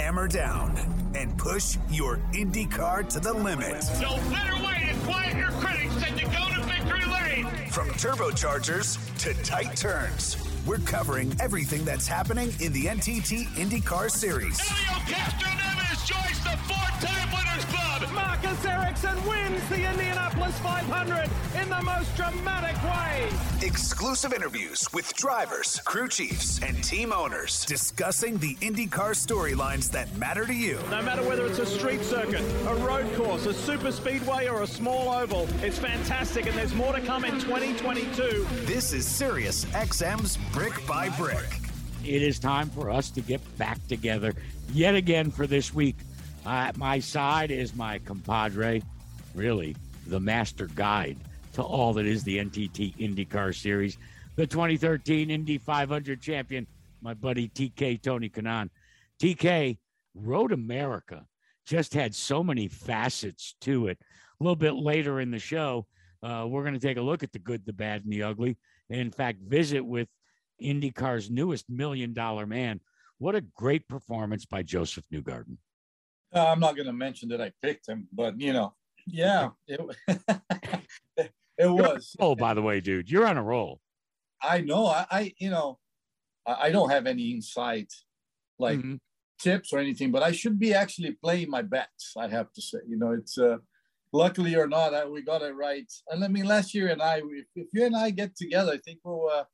hammer down and push your Indy car to the limit. No better way to quiet your critics than to go to victory lane. From turbochargers to tight turns, we're covering everything that's happening in the NTT IndyCar Series. Helio Castroneves joins the four-time winners club. Marcus wins the Indianapolis 500 in the most dramatic way. Exclusive interviews with drivers, crew chiefs, and team owners discussing the IndyCar storylines that matter to you. No matter whether it's a street circuit, a road course, a super speedway, or a small oval, it's fantastic, and there's more to come in 2022. This is Sirius XM's Brick by Brick. It is time for us to get back together yet again for this week. At my side is my compadre, really the master guide to all that is the NTT IndyCar Series, the 2013 Indy 500 champion, my buddy TK Tony Kanaan. TK, Road America just had so many facets to it. A little bit later in the show, uh, we're going to take a look at the good, the bad, and the ugly. And in fact, visit with IndyCar's newest million dollar man. What a great performance by Josef Newgarden. Uh, I'm not going to mention that I picked him, but you know, yeah, it, it was. Oh, by the way, dude, you're on a roll. I know. I, I you know, I, I, don't have any insight, like mm-hmm. tips or anything, but I should be actually playing my bets. I have to say, you know, it's uh, luckily or not, I, we got it right. And I mean, last year and I, if, if you and I get together, I think we'll, uh,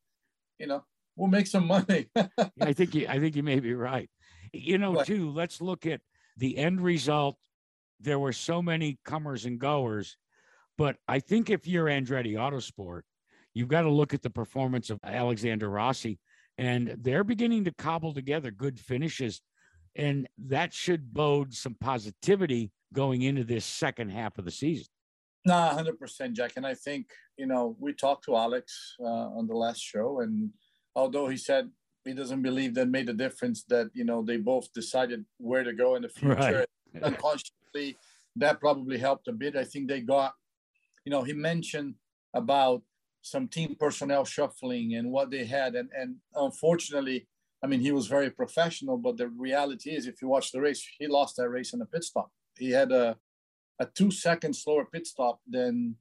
you know, we'll make some money. I think you, I think you may be right. You know, but, too. Let's look at the end result, there were so many comers and goers. But I think if you're Andretti Autosport, you've got to look at the performance of Alexander Rossi, and they're beginning to cobble together good finishes. And that should bode some positivity going into this second half of the season. Nah, hundred percent, Jack. And I think you know we talked to Alex uh, on the last show, and although he said he doesn't believe that made a difference that you know they both decided where to go in the future right. unconsciously that probably helped a bit i think they got you know he mentioned about some team personnel shuffling and what they had and and unfortunately i mean he was very professional but the reality is if you watch the race he lost that race in a pit stop he had a a two second slower pit stop than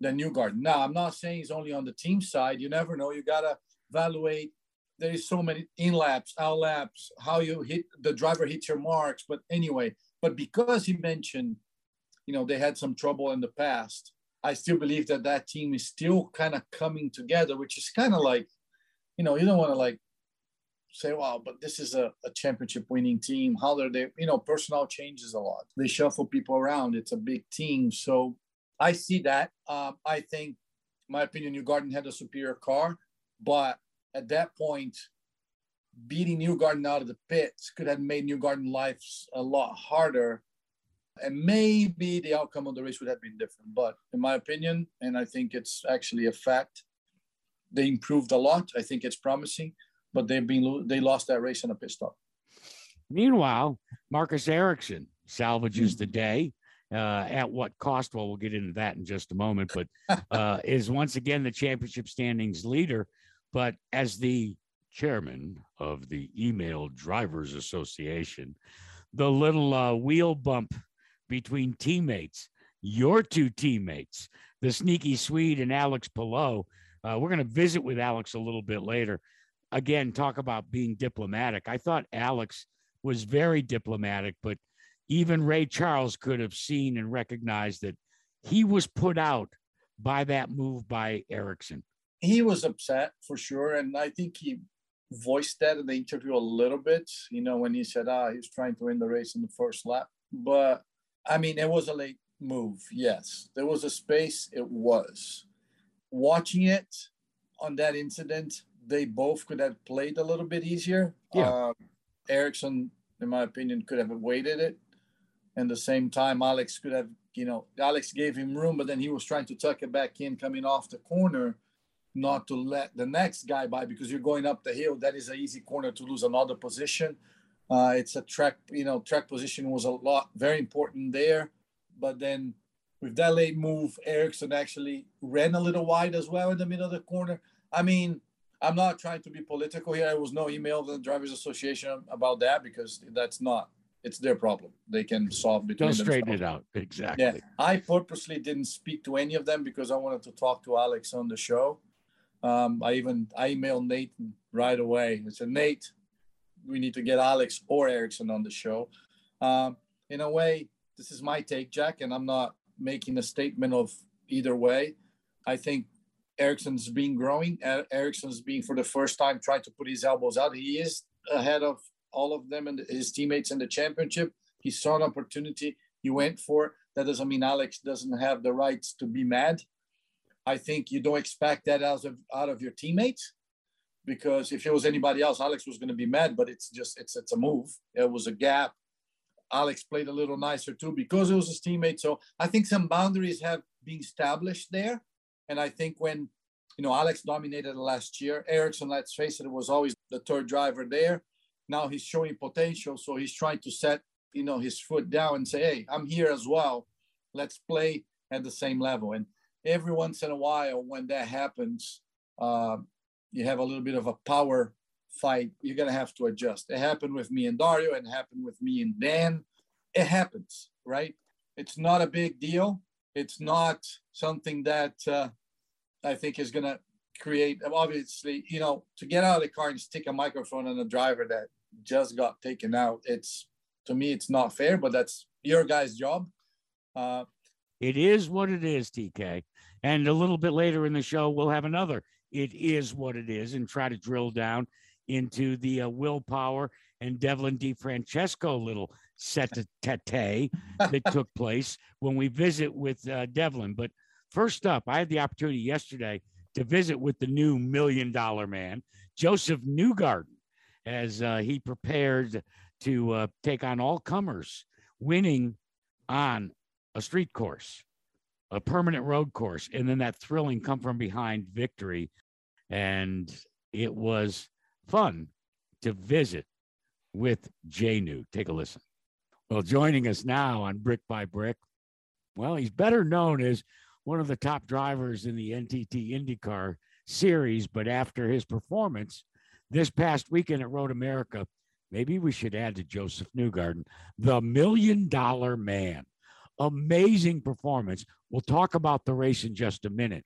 than Newgarden. Now, I'm not saying he's only on the team side. You never know. You got to evaluate there is so many in laps, out laps, how you hit the driver hits your marks. But anyway, but because he mentioned, you know, they had some trouble in the past, I still believe that that team is still kind of coming together, which is kind of like, you know, you don't want to like say, wow, but this is a, a championship winning team. How are they, you know, personnel changes a lot. They shuffle people around. It's a big team. So I see that. Um, I think, my opinion, Newgarden had a superior car, but at that point, beating Newgarden out of the pits could have made Newgarden life a lot harder. And maybe the outcome of the race would have been different. But in my opinion, and I think it's actually a fact, they improved a lot. I think it's promising, but they've been they lost that race in a pit stop. Meanwhile, Marcus Ericsson salvages the day. Uh, at what cost? Well, we'll get into that in just a moment. But uh, is once again the championship standings leader but as the chairman of the Email Drivers Association, the little uh, wheel bump between teammates, your two teammates, the sneaky Swede and Alex Palou. Uh, we're going to visit with Alex a little bit later. Again, talk about being diplomatic. I thought Alex was very diplomatic, but even Ray Charles could have seen and recognized that he was put out by that move by Ericsson he was upset for sure, and I think he voiced that in the interview a little bit. You know, when he said, "Ah, he was trying to win the race in the first lap," but I mean, it was a late move. Yes, there was a space. It was watching it on that incident. They both could have played a little bit easier. Yeah. Um, Ericsson, in my opinion, could have waited it. And the same time, Alex could have, you know, Alex gave him room, but then he was trying to tuck it back in coming off the corner not to let the next guy by because you're going up the hill. That is an easy corner to lose another position. Uh, it's a track, you know, track position was a lot very important there. But then with that late move, Ericsson actually ran a little wide as well in the middle of the corner. I mean, I'm not trying to be political here. There was no email from the Drivers Association about that because that's not it's their problem. They can solve between They'll straighten themselves. it out. Exactly. Yeah, I purposely didn't speak to any of them because I wanted to talk to Alex on the show. Um, I even I emailed Nate right away. I said, Nate, we need to get Alex or Ericsson on the show. Um, in a way, this is my take, Jack, and I'm not making a statement of either way. I think Ericsson's been growing. Er- Ericsson's been for the first time trying to put his elbows out. He is ahead of all of them and his teammates in the championship. He saw an opportunity. He went for. it. That doesn't mean Alex doesn't have the rights to be mad. I think you don't expect that out of out of your teammates because if it was anybody else, Alex was going to be mad. But it's just it's it's a move. It was a gap. Alex played a little nicer too because it was his teammate. So I think some boundaries have been established there. And I think when you know Alex dominated last year, Ericsson, let's face it was always the third driver there. Now he's showing potential, so he's trying to set you know his foot down and say, "Hey, I'm here as well. Let's play at the same level." And every once in a while, when that happens, uh, you have a little bit of a power fight. You're gonna have to adjust. It happened with me and Dario, and happened with me and Dan. It happens, right? It's not a big deal. It's not something that uh, I think is gonna create. Obviously, you know, to get out of the car and stick a microphone on a driver that just got taken out. It's to me, it's not fair, but that's your guy's job. Uh, It is what it is, TK. And a little bit later in the show, we'll have another. It is what it is, and try to drill down into the uh, Will Power and Devlin DeFrancesco little set tete that took place when we visit with uh, Devlin. But first up, I had the opportunity yesterday to visit with the new million dollar man, Josef Newgarden, as uh, he prepared to uh, take on all comers, winning on a street course, a permanent road course, and then that thrilling come from behind victory. And it was fun to visit with Jay New. Take a listen. Well, joining us now on Brick by Brick, well, he's better known as one of the top drivers in the NTT IndyCar series, but after his performance this past weekend at Road America, maybe we should add to Josef Newgarden, the million dollar man. Amazing performance. We'll talk about the race in just a minute,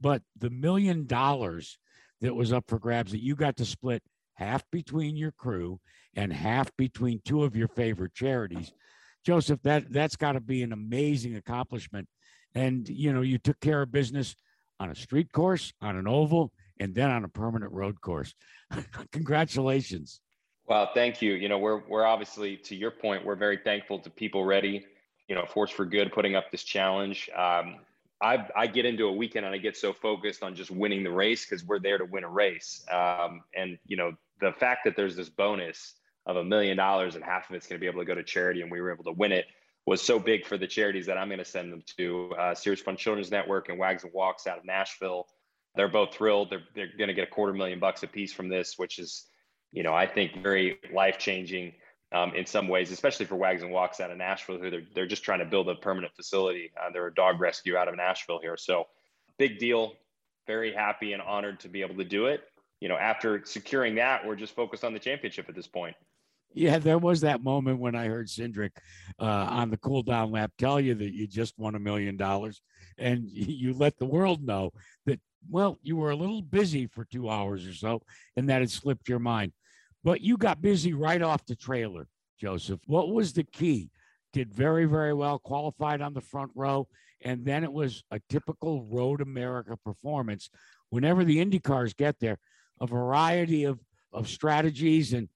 but the million dollars that was up for grabs that you got to split half between your crew and half between two of your favorite charities. Josef, that that's got to be an amazing accomplishment. And you know, you took care of business on a street course, on an oval, and then on a permanent road course. Congratulations. Well, thank you. You know, we're we're obviously to your point, we're very thankful to PeopleReady, you know, Force for Good putting up this challenge. Um, I I get into a weekend and I get so focused on just winning the race because we're there to win a race. Um, and you know, the fact that there's this bonus of a million dollars and half of it's going to be able to go to charity and we were able to win it was so big for the charities that I'm going to send them to uh, SeriousFun Children's Network and Wags and Walks out of Nashville. They're both thrilled. They're, they're going to get a quarter million bucks a piece from this, which is, you know, I think very life changing um, in some ways, especially for Wags and Walks out of Nashville, who they're, they're just trying to build a permanent facility. Uh, they're a dog rescue out of Nashville here. So big deal. Very happy and honored to be able to do it. You know, after securing that, we're just focused on the championship at this point. Yeah, there was that moment when I heard Cindric uh, on the cool down lap tell you that you just won a million dollars, and you let the world know that well, you were a little busy for two hours or so, and that had slipped your mind. But you got busy right off the trailer, Josef. What was the key? Did very, very well, qualified on the front row, and then it was a typical Road America performance. Whenever the Indy cars get there, a variety of of strategies and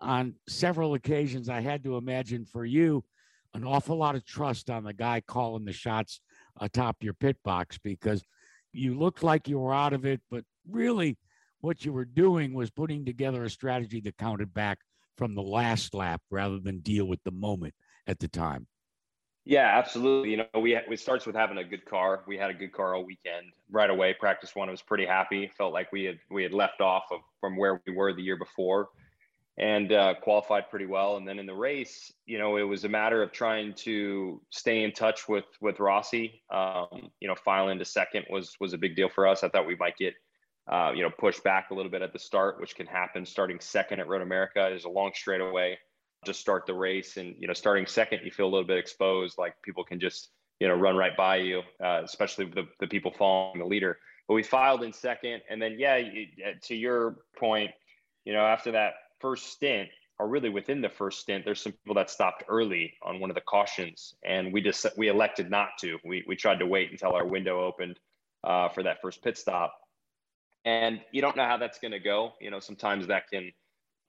on several occasions, I had to imagine for you an awful lot of trust on the guy calling the shots atop your pit box because you looked like you were out of it, but really what you were doing was putting together a strategy that counted back from the last lap rather than deal with the moment at the time. Yeah, absolutely. You know, we it starts with having a good car. We had a good car all weekend. Right away, practice one, I was pretty happy. Felt like we had we had left off of from where we were the year before and uh, qualified pretty well. And then in the race, you know, it was a matter of trying to stay in touch with with Rossi. Um, you know, file into second was was a big deal for us. I thought we might get, uh, you know, push back a little bit at the start, which can happen starting second at Road America. There's a long straightaway. just start the race. And you know, starting second, you feel a little bit exposed, like people can just you know run right by you, uh, especially the the people following the leader. But we filed in second, and then yeah, to your point, you know, after that first stint, or really within the first stint, there's some people that stopped early on one of the cautions, and we just we elected not to. We we tried to wait until our window opened uh, for that first pit stop, and you don't know how that's going to go. You know, sometimes that can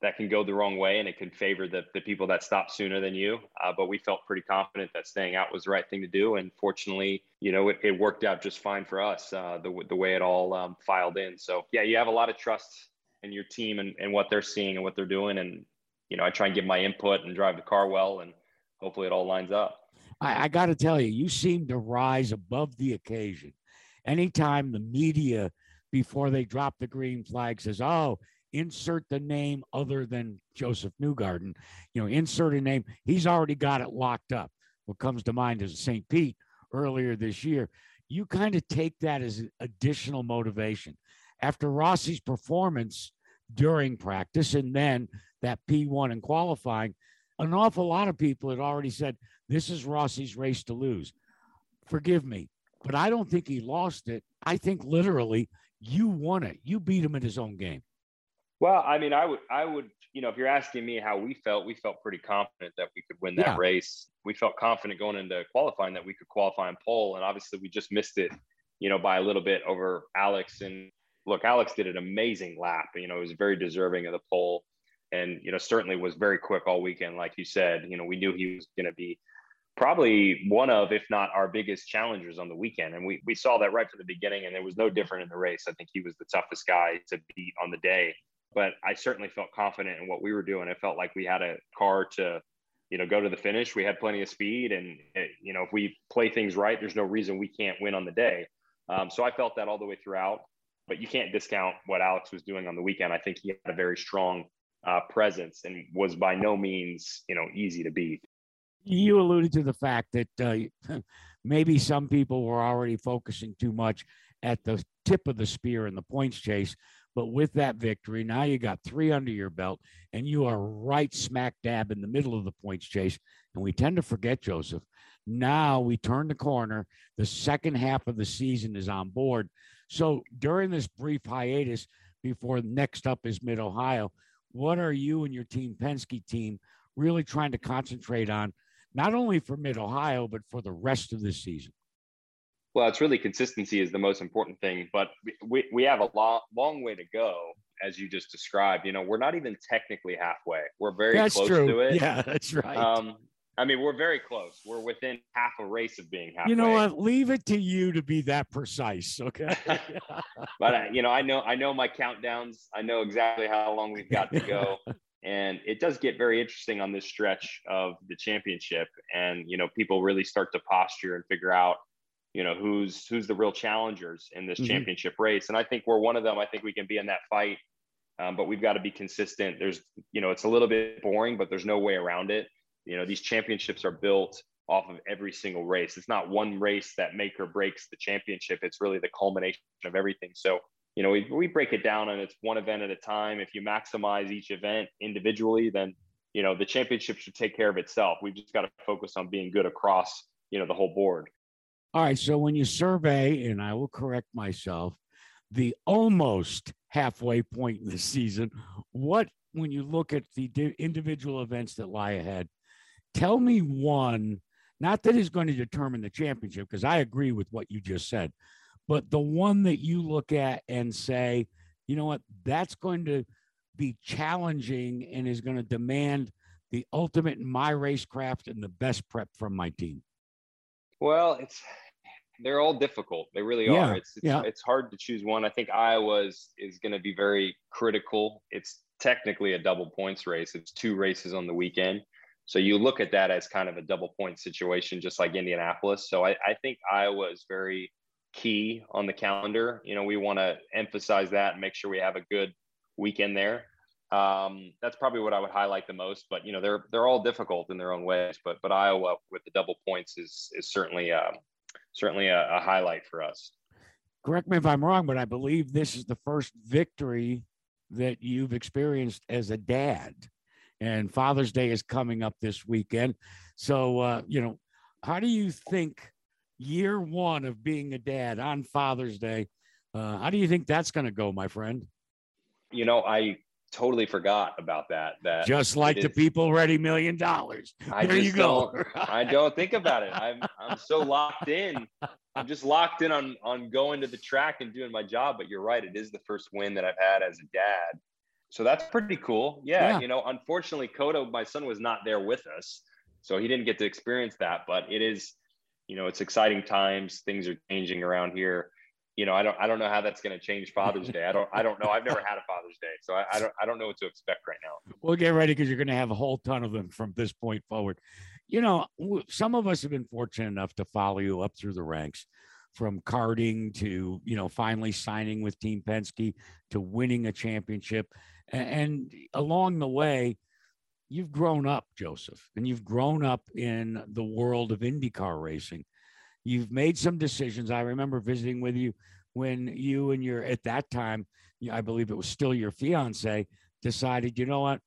that can go the wrong way, and it can favor the the people that stop sooner than you. Uh, but we felt pretty confident that staying out was the right thing to do, and fortunately, you know, it, it worked out just fine for us. Uh, the the way it all um, filed in. So yeah, you have a lot of trust in your team and, and what they're seeing and what they're doing, and you know, I try and give my input and drive the car well, and hopefully it all lines up. I, I got to tell you, you seem to rise above the occasion. Anytime the media, before they drop the green flag, says, "Oh, insert the name other than Josef Newgarden," you know, insert a name. He's already got it locked up. What comes to mind is St. Pete earlier this year. You kind of take that as additional motivation. After Rossi's performance during practice and then that P1 in qualifying, an awful lot of people had already said, This is Rossi's race to lose. Forgive me, but I don't think he lost it. I think literally you won it. You beat him in his own game. Well, I mean, I would, I would, you know, if you're asking me how we felt, we felt pretty confident that we could win that yeah. race. We felt confident going into qualifying that we could qualify in pole, and obviously we just missed it, you know, by a little bit over Alex. And look, Alex did an amazing lap. You know, he was very deserving of the pole and you know certainly was very quick all weekend like you said you know we knew he was going to be probably one of if not our biggest challengers on the weekend. And we, we saw that right from the beginning and it was no different in the race. I think he was the toughest guy to beat on the day. But i certainly felt confident in what we were doing. It felt like we had a car to you know go to the finish. We had plenty of speed and it, you know if we play things right there's no reason we can't win on the day. Um, so i felt that all the way throughout. But you can't discount what alex was doing on the weekend. I think he had a very strong uh, presence and was by no means, you know, easy to beat. You alluded to the fact that uh, maybe some people were already focusing too much at the tip of the spear in the points chase. But with that victory, now you got three under your belt, and you are right smack dab in the middle of the points chase. And we tend to forget, Josef. Now we turn the corner. The second half of the season is on board. So during this brief hiatus before next up is Mid Ohio, what are you and your team, Penske team, really trying to concentrate on, not only for Mid Ohio, but for the rest of the season? Well, it's really consistency is the most important thing, but we, we have a long, long way to go, as you just described. You know, we're not even technically halfway. We're very that's close true. to it. Yeah, that's right. Um, I mean, we're very close. We're within half a race of being halfway. You know what? Leave it to you to be that precise, okay? but uh, you know, I know, I know my countdowns. I know exactly how long we've got to go, and it does get very interesting on this stretch of the championship. And you know, people really start to posture and figure out, you know, who's who's the real challengers in this mm-hmm. championship race. And I think we're one of them. I think we can be in that fight, um, but we've got to be consistent. There's, you know, it's a little bit boring, but there's no way around it you know, these championships are built off of every single race. It's not one race that make or breaks the championship. It's really the culmination of everything. So, you know, we, we break it down and it's one event at a time. If you maximize each event individually, then, you know, the championship should take care of itself. We've just got to focus on being good across, you know, the whole board. All right. So when you survey, and I will correct myself, the almost halfway point in the season, what, when you look at the individual events that lie ahead, Tell me one, not that is going to determine the championship, because I agree with what you just said, but the one that you look at and say, you know what, that's going to be challenging and is going to demand the ultimate in my racecraft and the best prep from my team? Well, it's they're all difficult. They really yeah, are. It's it's, yeah. it's hard to choose one. I think Iowa is, is going to be very critical. It's technically a double points race. It's two races on the weekend. So you look at that as kind of a double point situation, just like Indianapolis. So I, I think Iowa is very key on the calendar. You know, we want to emphasize that and make sure we have a good weekend there. Um, that's probably what I would highlight the most. But you know, they're they're all difficult in their own ways. But but Iowa with the double points is is certainly uh, certainly a, a highlight for us. Correct me if I'm wrong, but I believe this is the first victory that you've experienced as a dad and Father's Day is coming up this weekend. So, uh, you know, how do you think year one of being a dad on Father's Day, uh, how do you think that's going to go, my friend? You know, I totally forgot about that. That just like the is, PeopleReady million dollars. I there you go. I don't think about it. I'm I'm so locked in. I'm just locked in on on going to the track and doing my job. But you're right. It is the first win that I've had as a dad. So that's pretty cool. Yeah, yeah. You know, unfortunately, Kodo, my son, was not there with us. So he didn't get to experience that. But it is, you know, it's exciting times. Things are changing around here you know, I don't I don't know how that's going to change Father's Day. I don't I don't know. I've never had a Father's Day, so I, I don't I don't know what to expect right now. We'll get ready because you're going to have a whole ton of them from this point forward. You know, some of us have been fortunate enough to follow you up through the ranks, from karting to you know finally signing with Team Penske to winning a championship, and along the way. You've grown up, Josef, and you've grown up in the world of IndyCar racing You've made some decisions. I remember visiting with you when you and your, at that time, I believe it was still your fiance, decided, you know what?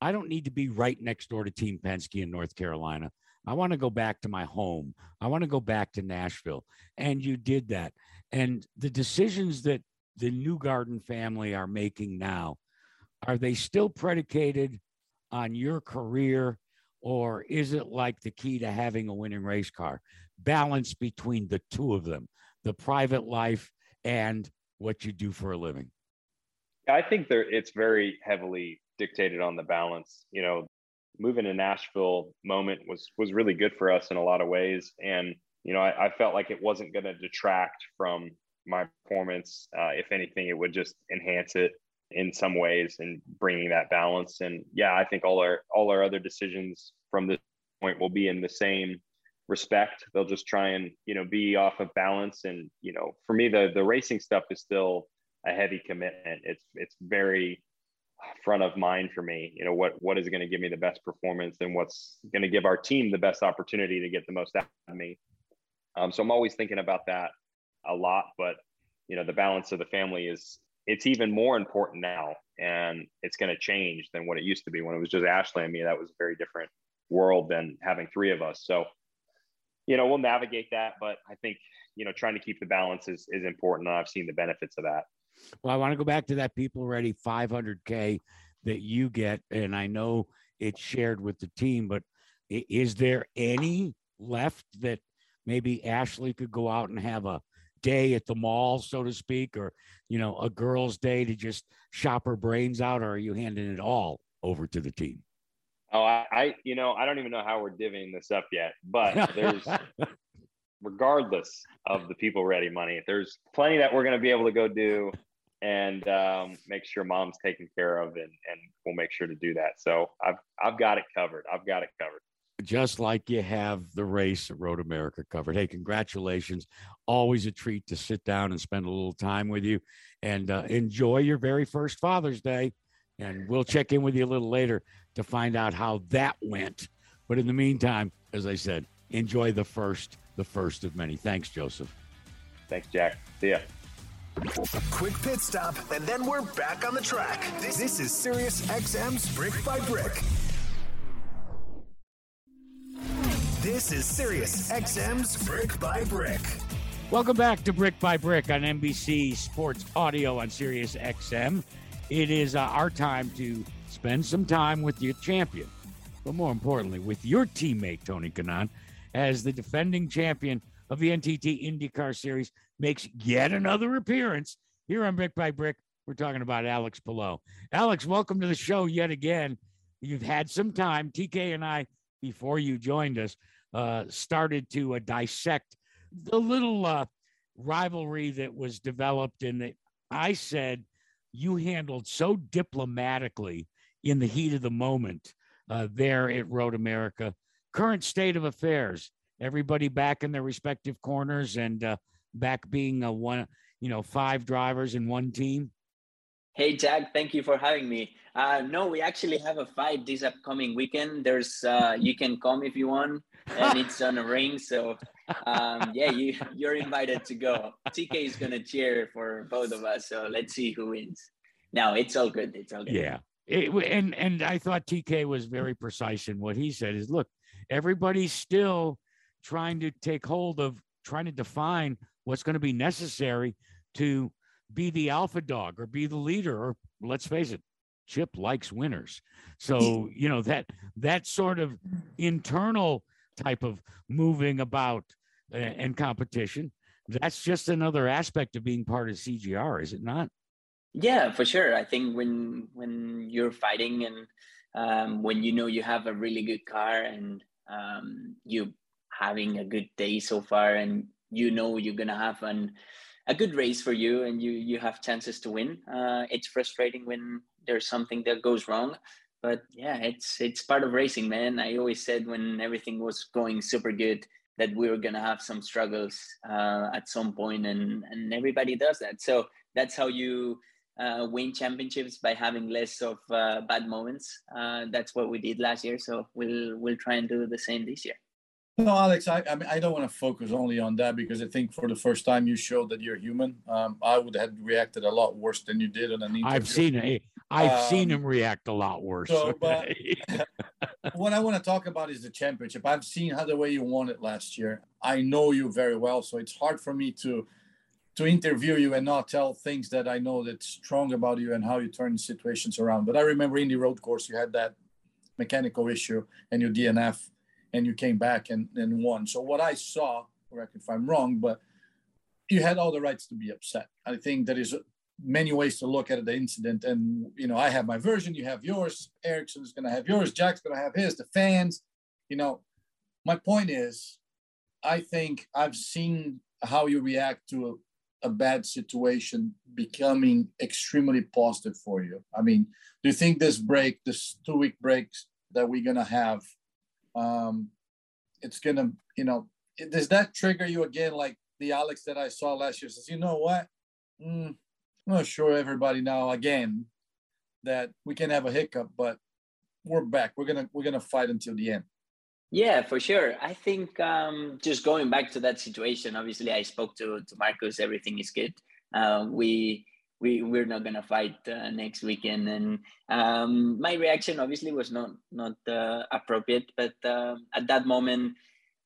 I don't need to be right next door to Team Penske in North Carolina. I want to go back to my home. I want to go back to Nashville. And you did that. And the decisions that the Newgarden family are making now, are they still predicated on your career or is it like the key to having a winning race car? balance between the two of them the private life and what you do for a living. I think there it's very heavily dictated on the balance. You know moving to nashville moment was was really good for us in a lot of ways. And you know i, I felt like it wasn't going to detract from my performance. Uh, if anything it would just enhance it in some ways and bringing that balance and yeah i think all our all our other decisions from this point will be in the same respect. They'll just try and you know be off of balance. And you know, for me, the the racing stuff is still a heavy commitment. It's it's very front of mind for me. You know, what what is going to give me the best performance and what's going to give our team the best opportunity to get the most out of me. Um, so I'm always thinking about that a lot. But you know, the balance of the family is it's even more important now, and it's going to change than what it used to be when it was just Ashley and me. That was a very different world than having three of us. So you know, we'll navigate that, but I think, you know, trying to keep the balance is, is important. And I've seen the benefits of that. Well, I want to go back to that PeopleReady 500K that you get. And I know it's shared with the team, but is there any left that maybe Ashley could go out and have a day at the mall, so to speak, or, you know, a girl's day to just shop her brains out? Or are you handing it all over to the team? Oh, I, I, you know, I don't even know how we're divvying this up yet, but there's, regardless of the PeopleReady money, there's plenty that we're going to be able to go do and um, make sure mom's taken care of, and, and we'll make sure to do that. So I've, I've got it covered. I've got it covered. Just like you have the race at Road America covered. Hey, congratulations. Always a treat to sit down and spend a little time with you and uh, enjoy your very first Father's Day. And we'll check in with you a little later to find out how that went. But in the meantime, as I said, enjoy the first, the first of many. Thanks, Josef. Thanks, Jack. See ya. Quick pit stop, and then we're back on the track. This, this is Sirius XM's Brick by Brick. This is Sirius XM's Brick by Brick. Welcome back to Brick by Brick on NBC Sports Audio on Sirius XM. It is uh, our time to spend some time with your champion, but more importantly, with your teammate, Tony Kanaan, as the defending champion of the NTT IndyCar Series makes yet another appearance here on Brick by Brick. We're talking about Alex Palou. Alex, welcome to the show yet again. You've had some time. TK and I, before you joined us, uh, started to uh, dissect the little uh, rivalry that was developed, and I said you handled so diplomatically in the heat of the moment uh, there at Road America. Current state of affairs. Everybody back in their respective corners and uh, back being a one, you know, five drivers in one team. Hey, Jack, thank you for having me. Uh, no, we actually have a fight this upcoming weekend. There's, uh, you can come if you want, and it's on a ring. So, um, yeah, you you're invited to go. TK is gonna cheer for both of us. So let's see who wins. No, it's all good. It's all good. Yeah, it, and and I thought TK was very precise in what he said. Is look, everybody's still trying to take hold of trying to define what's going to be necessary to be the alpha dog or be the leader or let's face it chip likes winners so you know that that sort of internal type of moving about and competition. That's just another aspect of being part of cgr is it not? Yeah for sure. I think when when you're fighting and um, when you know you have a really good car and um, you having a good day so far and you know you're gonna have an a good race for you and you you have chances to win uh, it's frustrating when there's something that goes wrong but yeah it's it's part of racing man. I always said when everything was going super good that we were gonna have some struggles uh, at some point and and everybody does that. So that's how you uh, win championships by having less of uh, bad moments. Uh, that's what we did last year so we'll we'll try and do the same this year no, Alex, I, I mean, I don't want to focus only on that because I think for the first time you showed that you're human. Um, I would have reacted a lot worse than you did on an interview. I've seen it. I've um, seen him react a lot worse. So, but what I want to talk about is the championship. I've seen how the way you won it last year. I know you very well, so it's hard for me to to interview you and not tell things that I know that's strong about you and how you turn situations around. But I remember in the Road Course, you had that mechanical issue and your DNF and you came back and, and won. So what I saw, correct if I'm wrong, but you had all the rights to be upset. I think there is many ways to look at the incident. And, you know, I have my version, you have yours, Ericsson's going to have yours, Jack's going to have his, the fans, you know, my point is, I think I've seen how you react to a, a bad situation becoming extremely positive for you. I mean, do you think this break, this two week breaks that we're going to have um, it's gonna, you know, does that trigger you again, like the Alex that I saw last year? Says, you know what? Mm, I'm not sure everybody now again that we can have a hiccup, but we're back. We're gonna we're gonna fight until the end. Yeah, for sure. I think um, just going back to that situation. Obviously, I spoke to to Marcus. Everything is good. Uh, we we we're not gonna fight uh, next weekend. And um, my reaction obviously was not not uh, appropriate but uh, at that moment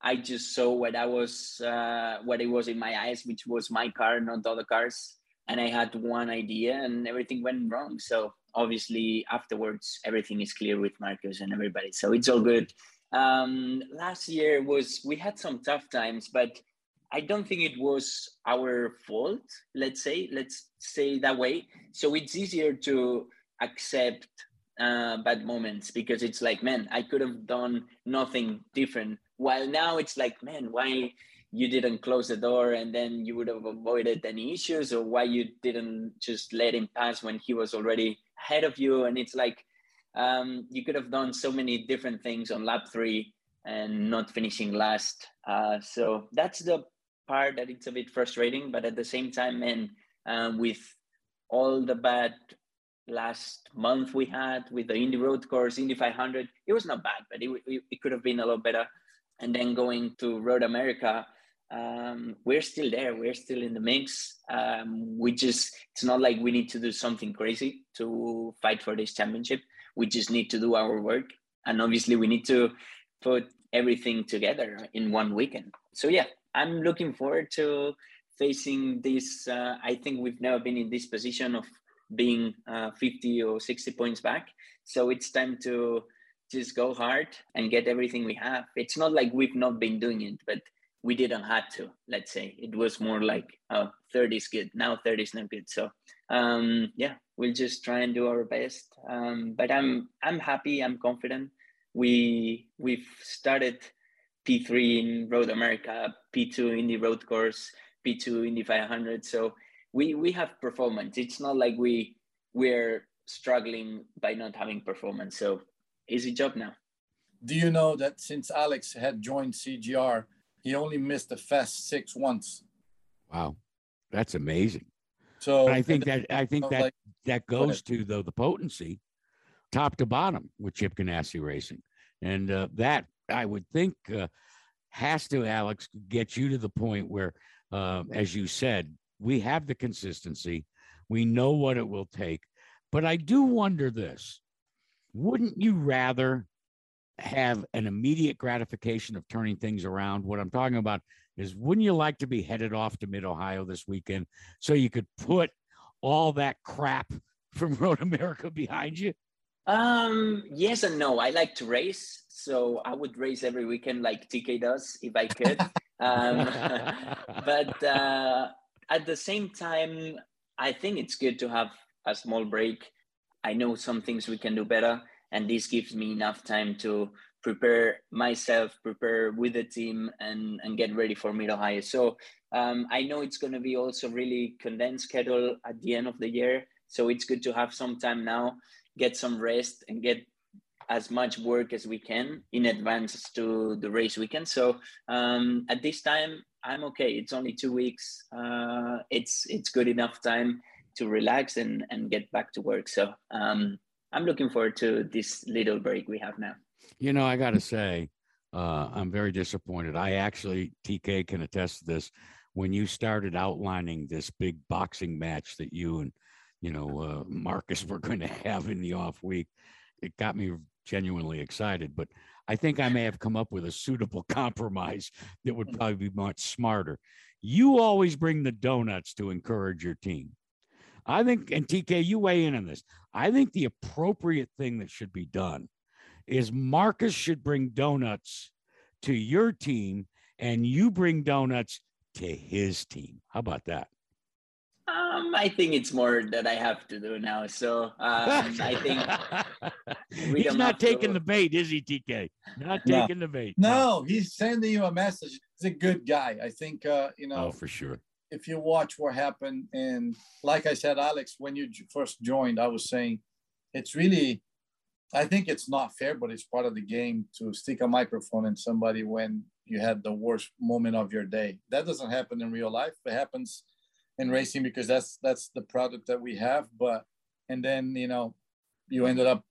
i just saw what i was uh, what it was in my eyes which was my car not the other cars. And i had one idea and everything went wrong. So obviously afterwards everything is clear with marcus and everybody. So it's all good. Um, last year was we had some tough times but I don't think it was our fault, let's say, let's say that way. So it's easier to accept uh, bad moments because it's like, man, I could have done nothing different. While now it's like, man, why you didn't close the door and then you would have avoided any issues or why you didn't just let him pass when he was already ahead of you. And it's like, um, you could have done so many different things on lap three and not finishing last. Uh, so that's the part that it's a bit frustrating, but at the same time, man, um, with all the bad last month we had with the Indy Road Course, Indy 500, it was not bad, but it, it, it could have been a lot better. And then going to Road America, um, we're still there. We're still in the mix. Um, we just, it's not like we need to do something crazy to fight for this championship. We just need to do our work. And obviously, we need to put everything together in one weekend. So, yeah, I'm looking forward to facing this. Uh, I think we've never been in this position of being uh, 50 or 60 points back. So it's time to just go hard and get everything we have. It's not like we've not been doing it, but we didn't have to, let's say. It was more like, oh, third is good. Now third is not good. So um, yeah, we'll just try and do our best. Um, but I'm I'm happy, I'm confident. We we've started P3 in Road America, P2 in the road course, P2 in the 500. So we we have performance. It's not like we we're struggling by not having performance. So easy job now. Do you know that since Alex had joined CGR, he only missed the Fast Six once? Wow, that's amazing. So but I think that I think that like, that goes to though the potency, top to bottom with Chip Ganassi Racing, and uh, that I would think uh, has to, Alex, get you to the point where, uh, as you said, we have the consistency. We know what it will take. But I do wonder this wouldn't you rather have an immediate gratification of turning things around? What I'm talking about is wouldn't you like to be headed off to Mid Ohio this weekend so you could put all that crap from Road America behind you? Um, yes and no. I like to race, so I would race every weekend like TK does if I could. um, but uh, at the same time, I think it's good to have a small break. I know some things we can do better, and this gives me enough time to prepare myself, prepare with the team, and and get ready for Mid Ohio. So um, I know it's going to be also really condensed schedule at the end of the year. So it's good to have some time now get some rest and get as much work as we can in advance to the race weekend. So um, at this time, I'm okay. It's only two weeks. Uh, it's it's good enough time to relax and and get back to work. So um, I'm looking forward to this little break we have now. You know, I got to say, uh, I'm very disappointed. I actually, TK can attest to this. When you started outlining this big boxing match that you and you know, uh, Marcus were going to have in the off week. It got me genuinely excited, but I think I may have come up with a suitable compromise that would probably be much smarter. You always bring the donuts to encourage your team. I think, and TK, you weigh in on this. I think the appropriate thing that should be done is Marcus should bring donuts to your team and you bring donuts to his team. How about that? Um, I think it's more that I have to do now. So um, I think he's not taking to... the bait, is he, TK? Not taking no. the bait. No, no, he's sending you a message. He's a good guy. I think uh, you know. Oh, for sure. If you watch what happened, and like I said, Alex, when you first joined, I was saying it's really, I think it's not fair, but it's part of the game to stick a microphone in somebody when you had the worst moment of your day. That doesn't happen in real life. It happens in racing because that's that's the product that we have but and then you know you ended up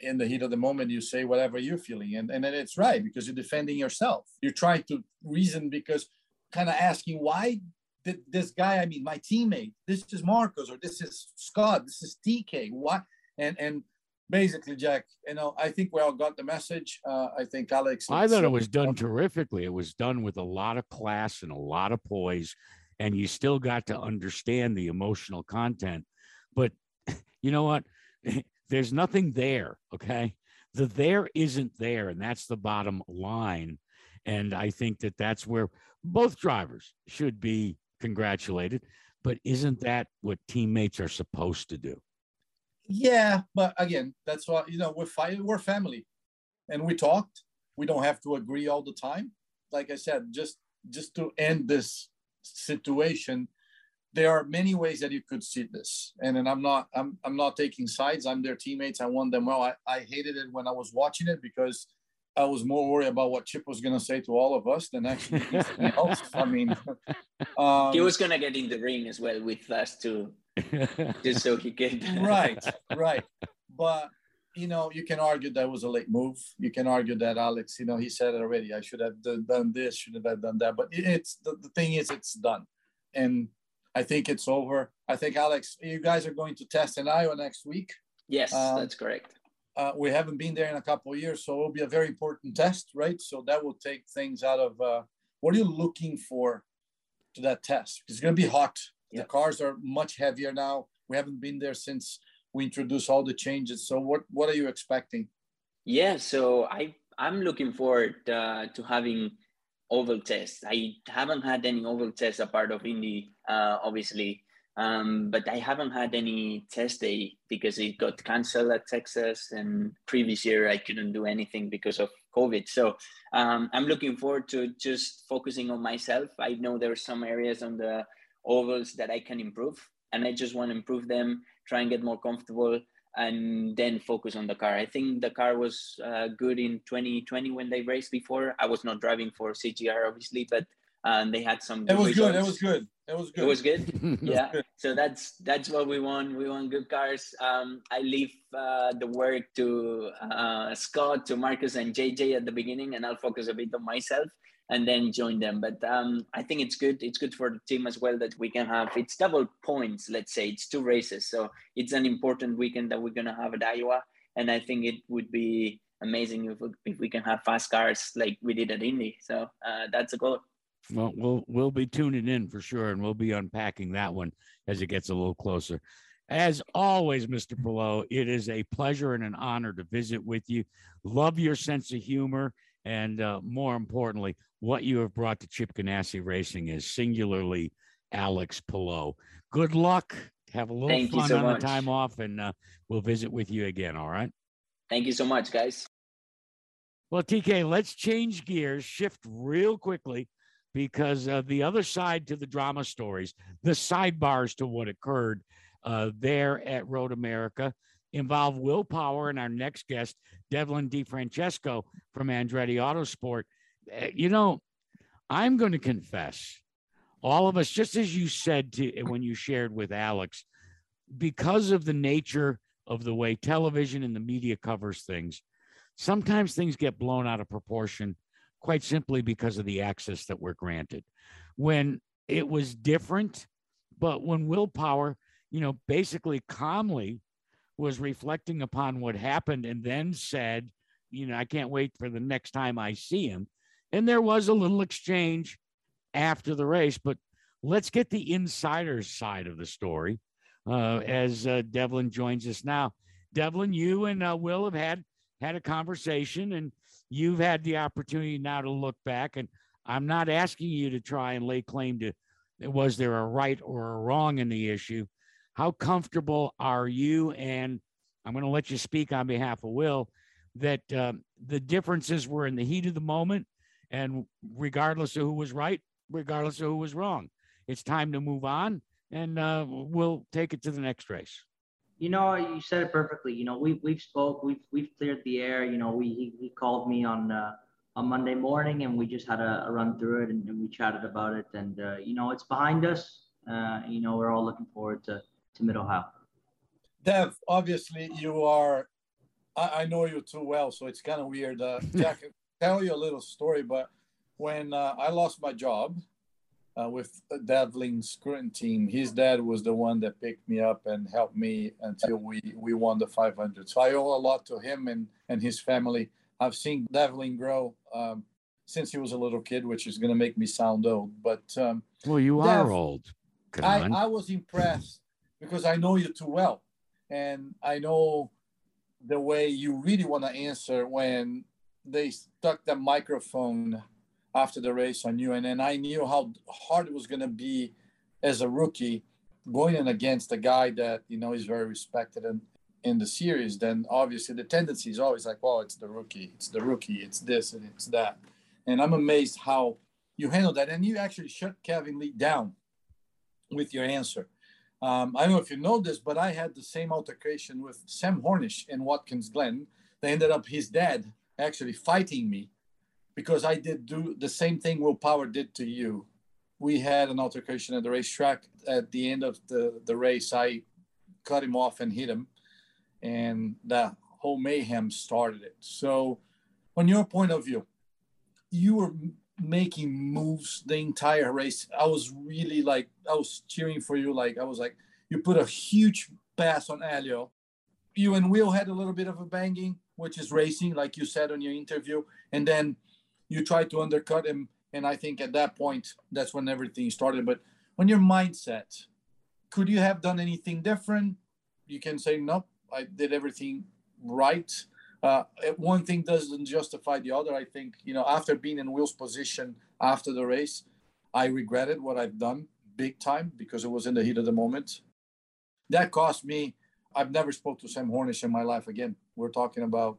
in the heat of the moment you say whatever you're feeling and, and then it's right because you're defending yourself. You're trying to reason because kind of asking why did this guy i mean my teammate this is marcus or this is scott this is tk why and and basically jack you know i think we all got the message. Uh, i think alex i thought it was done terrifically. It was done with a lot of class and a lot of poise and you still got to understand the emotional content. But you know what? There's nothing there. Okay. The there isn't there. And that's the bottom line. And I think that that's where both drivers should be congratulated. But isn't that what teammates are supposed to do? Yeah. But again, that's what, you know, we're, fighting, we're family and we talked. We don't have to agree all the time. Like I said, just just to end this situation there are many ways that you could see this. And and i'm not i'm, I'm not taking sides. I'm their teammates. I want them well. I, I hated it when i was watching it because i was more worried about what chip was going to say to all of us than actually anything else. I mean um, he was going to get in the ring as well with us too. Just so he could right right. But you know, you can argue that was a late move. You can argue that Alex, you know, he said it already. I should have done this, should have done that. But it's the, the thing is, it's done, and I think it's over. I think Alex, you guys are going to test in Iowa next week. Yes, um, that's correct. Uh, we haven't been there in a couple of years, so it'll be a very important test, right? So that will take things out of uh, what are you looking for to that test? It's going to be hot. The cars are much heavier now. We haven't been there since we introduce all the changes. So what what are you expecting? Yeah, so I I'm looking forward uh, to having oval tests. I haven't had any oval tests a part of Indy, uh, obviously, um, but I haven't had any test day because it got canceled at Texas, and previous year I couldn't do anything because of COVID. So um, I'm looking forward to just focusing on myself. I know there are some areas on the ovals that I can improve, and I just want to improve them try and get more comfortable and then focus on the car. I think the car was uh, good in 2020 when they raced before. I was not driving for CGR obviously, but um, they had some. It was results. good. It was good. It was good. It was good. yeah. Good. So that's that's what we want. We want good cars. Um, I leave uh, the work to uh, Scott, to Marcus, and JJ at the beginning, and I'll focus a bit on myself and then join them. But um, I think it's good. It's good for the team as well that we can have it's double points. Let's say it's two races, so it's an important weekend that we're gonna have at Iowa. and I think it would be amazing if we, if we can have fast cars like we did at Indy. So uh, that's a goal. Well, we'll we'll be tuning in for sure, and we'll be unpacking that one as it gets a little closer. As always, Mr. Palou, it is a pleasure and an honor to visit with you. Love your sense of humor, and uh, more importantly, what you have brought to Chip Ganassi Racing is singularly Alex Palou. Good luck. Have a little Thank fun so on much. the time off, and uh, we'll visit with you again. All right. Thank you so much, guys. Well, TK, let's change gears, shift real quickly, because uh, the other side to the drama stories, the sidebars to what occurred uh, there at Road America, involve Will Power and our next guest, Devlin DeFrancesco from Andretti Autosport. Uh, you know, I'm going to confess, all of us, just as you said to when you shared with Alex, because of the nature of the way television and the media covers things sometimes things get blown out of proportion quite simply because of the access that we're granted when it was different but when Will Power you know basically calmly was reflecting upon what happened and then said you know i can't wait for the next time i see him. And there was a little exchange after the race but let's get the insider's side of the story uh, as uh, devlin joins us now. Devlin you and uh, will have had had a conversation and you've had the opportunity now to look back. And i'm not asking you to try and lay claim to was there a right or a wrong in the issue how comfortable are you and i'm going to let you speak on behalf of will that um, the differences were in the heat of the moment and regardless of who was right regardless of who was wrong it's time to move on and uh, we'll take it to the next race you know, you said it perfectly. You know, we've we've spoke, we've we've cleared the air. You know, we he, he called me on uh, on Monday morning, and we just had a, a run through it, and, and, we chatted about it. And uh, you know, it's behind us. Uh, you know, we're all looking forward to to Mid Ohio. Dev, obviously you are. I, I know you too well, so it's kind of weird. Uh, Jack, tell you a little story, but when uh, I lost my job, uh, with Devlin's current team. His dad was the one that picked me up and helped me until we, we won the 500. So I owe a lot to him and, and his family. I've seen Devlin grow um, since he was a little kid, which is going to make me sound old. But um, well, you Dev, are old. I, I was impressed because I know you too well, and I know the way you really want to answer when they stuck the microphone after the race on you. And then I knew how hard it was going to be as a rookie going in against a guy that, you know, is very respected in, in the series. Then obviously the tendency is always like, well, it's the rookie, it's the rookie, it's this and it's that. And I'm amazed how you handled that. And you actually shut Kevin Lee down with your answer. Um, I don't know if you know this, but I had the same altercation with Sam Hornish in Watkins Glen. They ended up his dad actually fighting me because I did do the same thing Will Power did to you. We had an altercation at the racetrack. At the end of the, the race, I cut him off and hit him, and the whole mayhem started it. So, on your point of view, you were making moves the entire race. I was really like, I was cheering for you. Like, I was like, you put a huge pass on Helio. You and Will had a little bit of a banging, which is racing, like you said on your interview. And then you try to undercut him. And I think at that point, that's when everything started. But on your mindset, could you have done anything different? You can say, nope, I did everything right. Uh, one thing doesn't justify the other. I think, you know, after being in Will's position after the race, I regretted what I've done big time because it was in the heat of the moment. That cost me. I've never spoke to Sam Hornish in my life again. We're talking about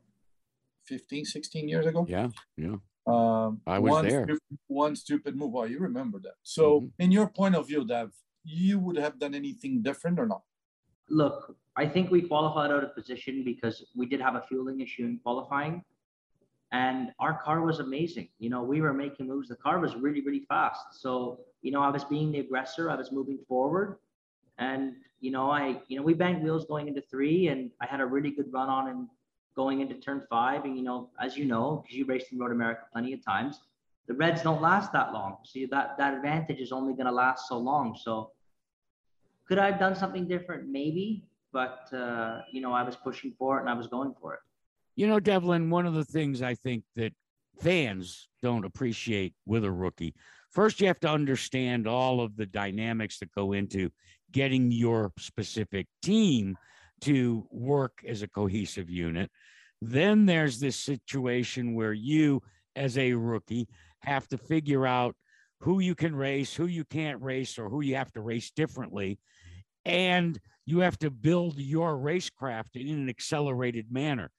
15, 16 years ago. Yeah, yeah. Um, I was one there. Stupid, one stupid move. Oh, you remember that. So, mm-hmm. in your point of view, Dev, you would have done anything different or not? Look, I think we qualified out of position because we did have a fueling issue in qualifying. And our car was amazing. You know, we were making moves. The car was really, really fast. So, you know, I was being the aggressor. I was moving forward. And, you know, I, you know, we banged wheels going into three and I had a really good run on and going into turn five. And, you know, as you know, because you raced in Road America plenty of times, the Reds don't last that long. See, that, that advantage is only going to last so long. So could I have done something different? Maybe. but uh, you know, I was pushing for it and I was going for it. You know, Devlin, one of the things I think that fans don't appreciate with a rookie. First, you have to understand all of the dynamics that go into getting your specific team to work as a cohesive unit. Then there's this situation where you, as a rookie, have to figure out who you can race, who you can't race, or who you have to race differently. And you have to build your racecraft in an accelerated manner.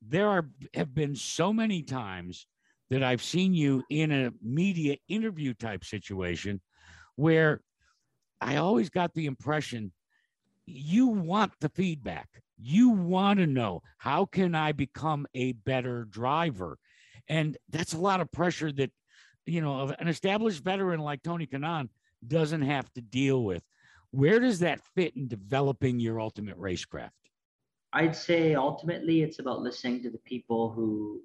There are have been so many times that I've seen you in a media interview type situation where I always got the impression you want the feedback. You want to know how can I become a better driver? And that's a lot of pressure that, you know, an established veteran like Tony Kanaan doesn't have to deal with. Where does that fit in developing your ultimate racecraft? I'd say ultimately it's about listening to the people who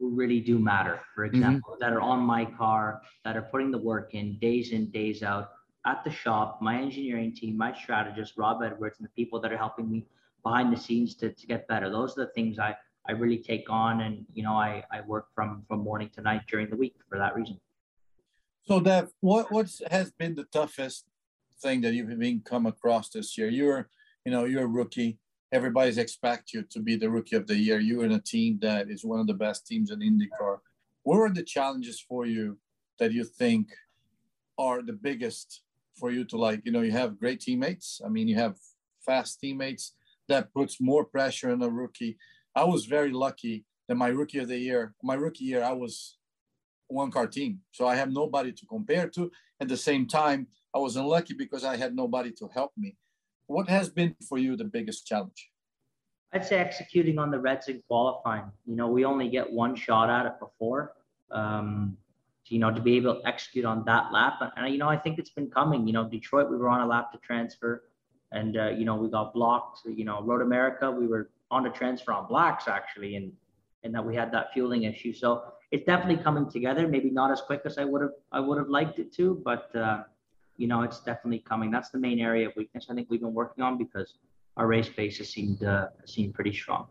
who really do matter. For mm-hmm. example, mm-hmm. that are on my car, that are putting the work in days in, days out at the shop, my engineering team, my strategist, Rob Edwards, and the people that are helping me behind the scenes to, to get better. Those are the things I, I really take on. And, you know, I, I work from, from morning to night during the week for that reason. So Dev, what what's has been the toughest thing that you've been come across this year? You're, you know, you're a rookie everybody's expect you to be the rookie of the year. You're in a team that is one of the best teams in IndyCar. What are the challenges for you that you think are the biggest for you to like? You know, you have great teammates. I mean, you have fast teammates that puts more pressure on a rookie. I was very lucky that my rookie of the year, my rookie year, I was one car team. So I have nobody to compare to. At the same time, I was unlucky because I had nobody to help me. What has been for you the biggest challenge? I'd say executing on the Reds in qualifying. You know, we only get one shot at it before. Um, you know, to be able to execute on that lap. And, and, you know, I think it's been coming. You know, Detroit, we were on a lap to transfer and, uh, you know, we got blocked. You know, Road America, we were on a transfer on blacks actually, and, and that we had that fueling issue. So it's definitely coming together. Maybe not as quick as I would have, I would have liked it to, but, uh, you know, it's definitely coming. That's the main area of weakness I think we've been working on because our race basis seemed uh, seemed pretty strong.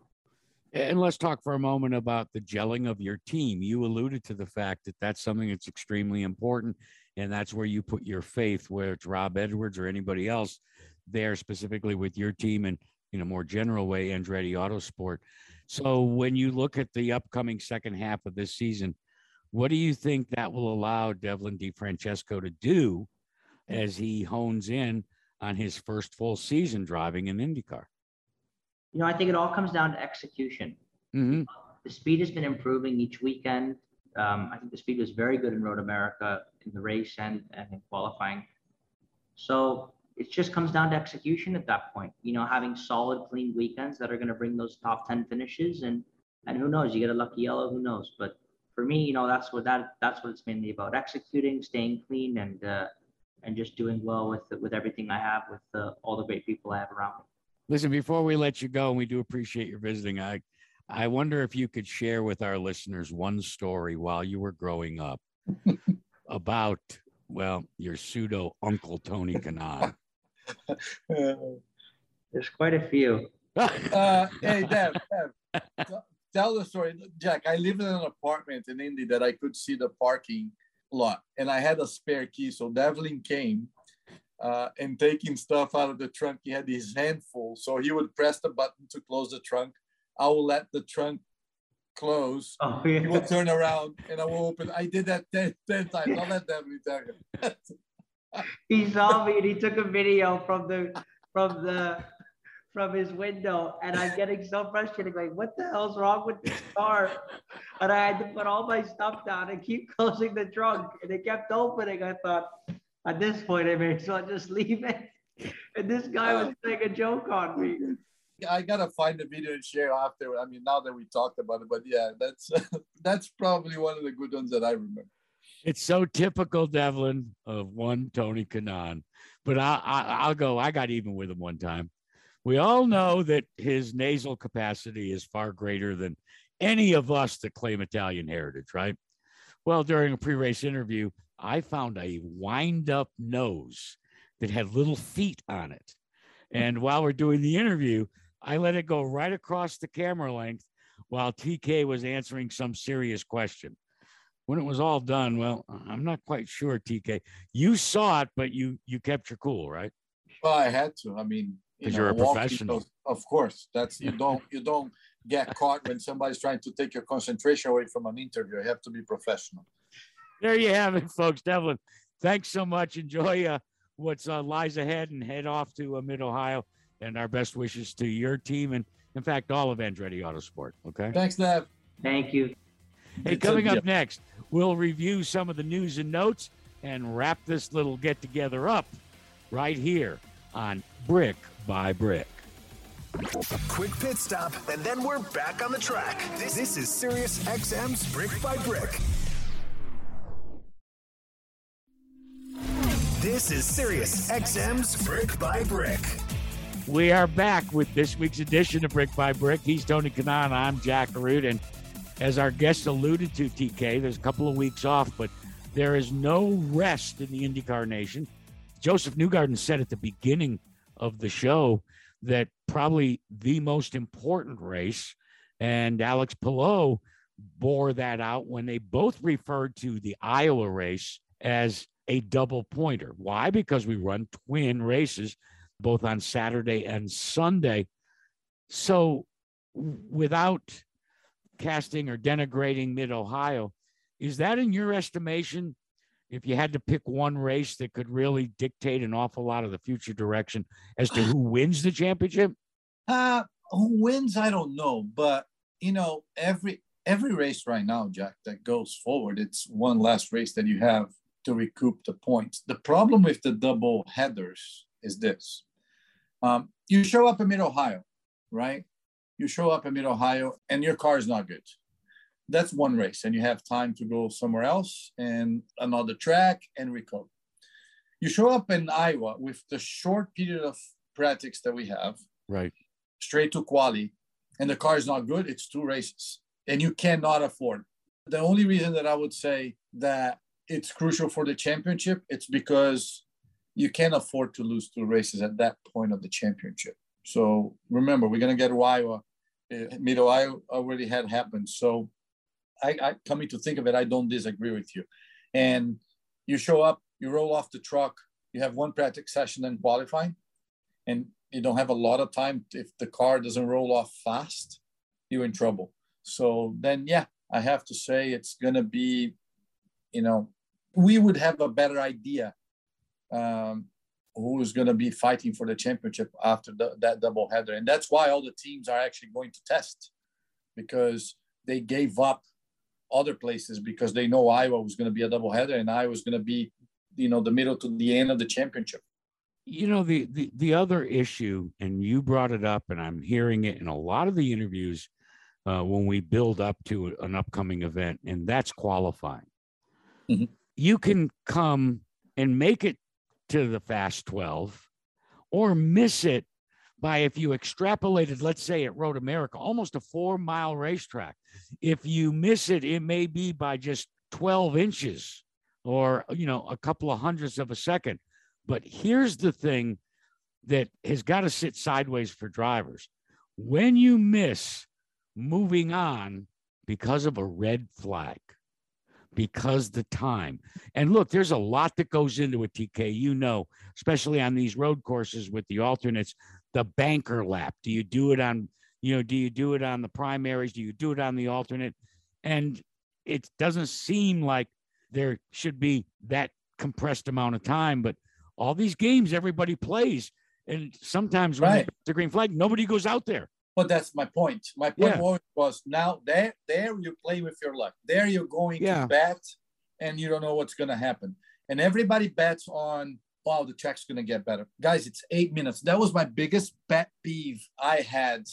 And let's talk for a moment about the gelling of your team. You alluded to the fact that that's something that's extremely important, and that's where you put your faith, whether it's Rob Edwards or anybody else there specifically with your team and in a more general way, Andretti Autosport. So when you look at the upcoming second half of this season, what do you think that will allow Devlin DeFrancesco to do as he hones in on his first full season driving in IndyCar? You know, I think it all comes down to execution. Mm-hmm. The speed has been improving each weekend. Um, I think the speed was very good in Road America in the race and, and in qualifying. So it just comes down to execution at that point. You know, having solid, clean weekends that are going to bring those top ten finishes, and and who knows, you get a lucky yellow, who knows? But for me, you know, that's what that that's what it's mainly about: executing, staying clean, and uh, and just doing well with with everything I have with uh, all the great people I have around me. Listen, before we let you go, and we do appreciate your visiting, I I wonder if you could share with our listeners one story while you were growing up about well your pseudo uncle Tony Kanaan. There's quite a few. uh, hey, Dev, Dev, tell the story. Jack, I lived in an apartment in Indy that I could see the parking lot and I had a spare key. So Devlin came uh, and taking stuff out of the trunk. He had his hand full. So he would press the button to close the trunk. I will let the trunk close. Oh, yeah. He will turn around and I will open. I did that 10, 10 times. I'll let Devlin tell you. he saw me and he took a video from the from the from his window and I'm getting so frustrated, like, what the hell's wrong with this car? And I had to put all my stuff down and keep closing the trunk. And it kept opening. I thought, at this point, I may as well just leave it. And this guy was playing a joke on me. I gotta find the video and share after. I mean, now that we talked about it, but yeah, that's that's probably one of the good ones that I remember. It's so typical, Devlin, of one Tony Kanaan. But I, I, I'll go. I got even with him one time. We all know that his nasal capacity is far greater than any of us that claim Italian heritage, right? Well, during a pre race interview, I found a wind up nose that had little feet on it. And while we're doing the interview, I let it go right across the camera length while TK was answering some serious question. When it was all done, well, I'm not quite sure, TK. You saw it, but you you kept your cool, right? Well, I had to. I mean, because you are a professional. Of course, that's you don't you don't get caught when somebody's trying to take your concentration away from an interview. You have to be professional. There you have it, folks. Devlin, thanks so much. Enjoy uh, what uh, lies ahead and head off to uh, Mid Ohio. And our best wishes to your team and, in fact, all of Andretti Autosport. Okay. Thanks, Nev. Thank you. Hey, coming up next, we'll review some of the news and notes and wrap this little get together up right here on Brick by Brick. Quick pit stop, and then we're back on the track. This, this is Sirius XM's Brick by Brick. This is Sirius XM's Brick by Brick. We are back with this week's edition of Brick by Brick. He's Tony Kanaan. I'm Jack Arute. And as our guest alluded to, TK, there's a couple of weeks off, but there is no rest in the IndyCar nation. Josef Newgarden said at the beginning of the show that probably the most important race, and Alex Palou bore that out when they both referred to the Iowa race as a double pointer. Why? Because we run twin races both on Saturday and Sunday. So, without casting or denigrating Mid Ohio, is that in your estimation? If you had to pick one race that could really dictate an awful lot of the future direction as to who wins the championship? Uh, who wins, I don't know. But you know, every every race right now, Jack, that goes forward, it's one last race that you have to recoup the points. The problem with the double headers is this. Um, you show up in mid Ohio, right? You show up in mid Ohio and your car is not good. That's one race, and you have time to go somewhere else and another track and recover. You show up in Iowa with the short period of practice that we have, right? Straight to quali, and the car is not good. It's two races, and you cannot afford. The only reason that I would say that it's crucial for the championship, it's because you can't afford to lose two races at that point of the championship. So remember, we're going to get Iowa. Uh, Mid Ohio already had happened. So I, I, coming to think of it, I don't disagree with you. And you show up, you roll off the truck, you have one practice session and qualify, and you don't have a lot of time. If the car doesn't roll off fast, you're in trouble. So then, yeah, I have to say it's going to be, you know, we would have a better idea um, who is going to be fighting for the championship after the, that double header. And that's why all the teams are actually going to test because they gave up other places because they know Iowa was going to be a double header and Iowa was going to be, you know, the middle to the end of the championship. You know, the, the, the other issue, and you brought it up, and I'm hearing it in a lot of the interviews uh, when we build up to an upcoming event, and that's qualifying. Mm-hmm. You can come and make it to the fast 12 or miss it by if you extrapolated, let's say at Road America, almost a four mile racetrack. If you miss it, it may be by just 12 inches or, you know, a couple of hundredths of a second. But here's the thing that has got to sit sideways for drivers. When you miss moving on because of a red flag, because the time. And look, there's a lot that goes into a TK, you know, especially on these road courses with the alternates, the banker lap. Do you do it on, you know, do you do it on the primaries? Do you do it on the alternate? And it doesn't seem like there should be that compressed amount of time, but all these games everybody plays. And sometimes when right. the green flag, nobody goes out there. But that's my point. My point yeah. was now there, there you play with your luck. There you're going yeah. to bet, and you don't know what's going to happen. And everybody bets on, wow, the track's going to get better. Guys, it's eight minutes. That was my biggest bet peeve I had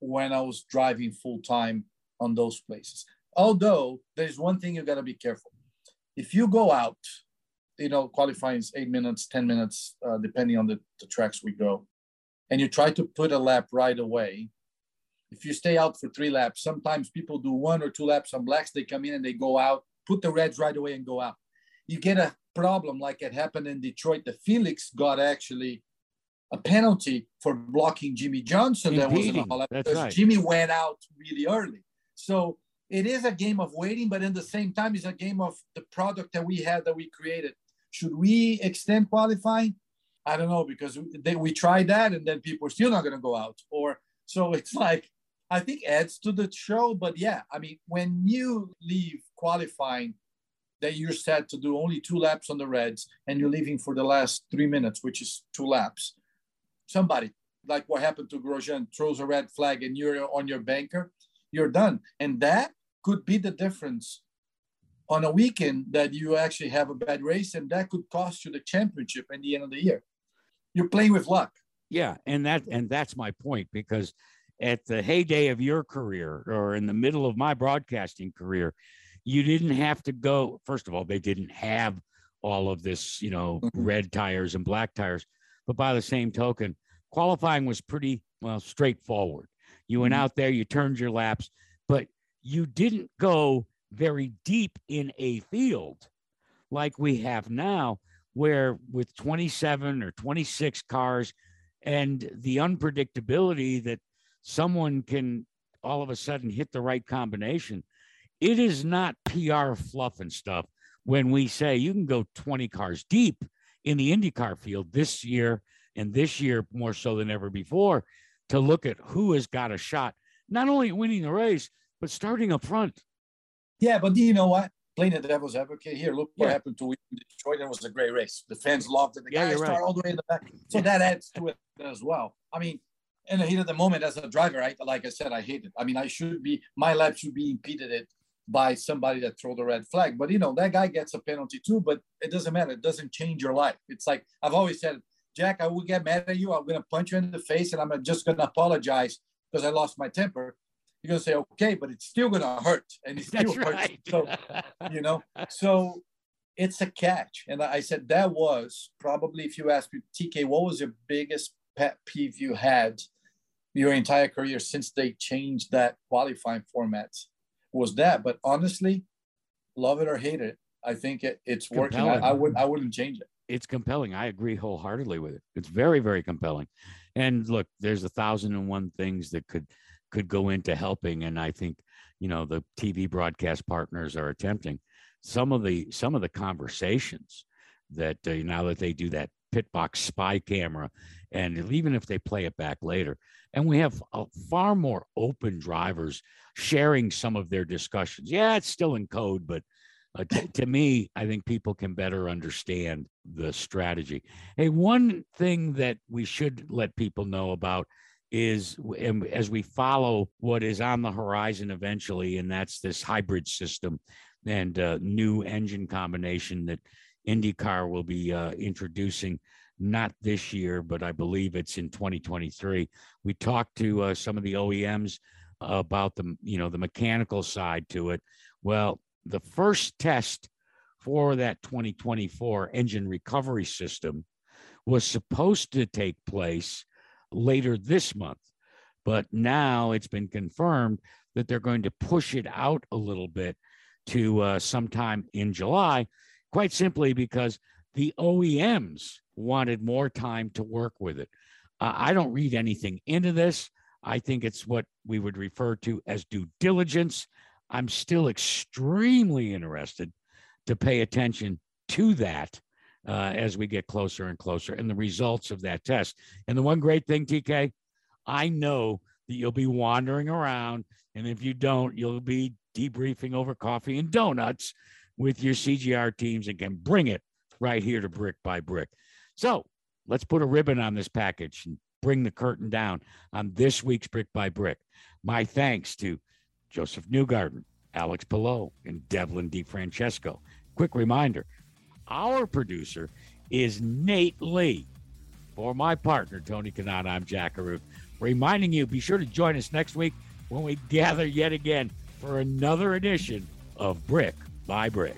when I was driving full time on those places. Although there's one thing you got to be careful. If you go out, you know, qualifying is eight minutes, 10 minutes, uh, depending on the, the tracks we go and you try to put a lap right away, if you stay out for three laps, sometimes people do one or two laps on blacks, they come in and they go out, put the reds right away and go out. You get a problem like it happened in Detroit. The Felix got actually a penalty for blocking Jimmie Johnson. That was an all because right. Jimmy went out really early. So it is a game of waiting, but in the same time, it's a game of the product that we had that we created. Should we extend qualifying? I don't know because they, we tried that and then people are still not going to go out. Or so it's like I think adds to the show. But yeah, I mean, when you leave qualifying, that you're set to do only two laps on the reds and you're leaving for the last three minutes, which is two laps. Somebody like what happened to Grosjean throws a red flag and you're on your banker, you're done. And that could be the difference on a weekend that you actually have a bad race, and that could cost you the championship at the end of the year. You're playing with luck. Yeah, and that and that's my point because at the heyday of your career or in the middle of my broadcasting career, you didn't have to go. First of all, they didn't have all of this, you know, Mhm. red tires and black tires. But by the same token, qualifying was pretty well straightforward. You went Mhm. out there, you turned your laps, but you didn't go very deep in a field like we have now, where with 27 or 26 cars and the unpredictability that someone can all of a sudden hit the right combination, it is not PR fluff and stuff when we say you can go 20 cars deep in the IndyCar field this year and this year more so than ever before to look at who has got a shot, not only winning the race, but starting up front. Yeah, but do you know what? Playing the devil's advocate here, look what Yeah. happened to Detroit. It was a great race. The fans loved it. The Yeah, guys you're start right. all the way in the back. So that adds to it as well. I mean, in the heat of the moment, as a driver, I like I said, I hate it. I mean, I should be my lap should be impeded by somebody that throw the red flag. But you know, that guy gets a penalty too, but it doesn't matter. It doesn't change your life. It's like I've always said, Jack, I will get mad at you. I'm gonna punch you in the face and I'm just gonna apologize because I lost my temper. You're gonna say, okay, but it's still gonna hurt. And it's still That's hurts. right. So you know so it's a catch and i said that was probably if you ask me tk what was your biggest pet peeve you had your entire career since they changed that qualifying format was that but honestly love it or hate it i think it, it's working I. I would i wouldn't change it it's compelling. I agree wholeheartedly with it. It's very, very compelling. And look, there's a thousand and one things that could could go into helping. And I think, you know, the TV broadcast partners are attempting some of the some of the conversations that uh, now that they do that pit box spy camera, and even if they play it back later, and we have uh, far more open drivers sharing some of their discussions. Yeah, it's still in code, but uh, to, to me, I think people can better understand the strategy. Hey, one thing that we should let people know about is as we follow what is on the horizon eventually, and that's this hybrid system and uh, new engine combination that IndyCar will be uh, introducing not this year, but I believe it's in 2023. We talked to uh, some of the OEMs about the you know the mechanical side to it. Well, the first test for that 2024 engine recovery system was supposed to take place later this month, but now it's been confirmed that they're going to push it out a little bit to uh, sometime in July, quite simply because the OEMs wanted more time to work with it. Uh, I don't read anything into this. I think it's what we would refer to as due diligence. I'm still extremely interested to pay attention to that uh, as we get closer and closer and the results of that test. And the one great thing, TK, I know that you'll be wandering around. And if you don't, you'll be debriefing over coffee and donuts with your CGR teams and can bring it right here to Brick by Brick. So let's put a ribbon on this package and bring the curtain down on this week's Brick by Brick. My thanks to Josef Newgarden, Alex Palou, and Devlin DeFrancesco. Quick reminder our producer is Nate Lee. For my partner, Tony Kanaan, I'm Jack reminding you be sure to join us next week when we gather yet again for another edition of Brick by Brick.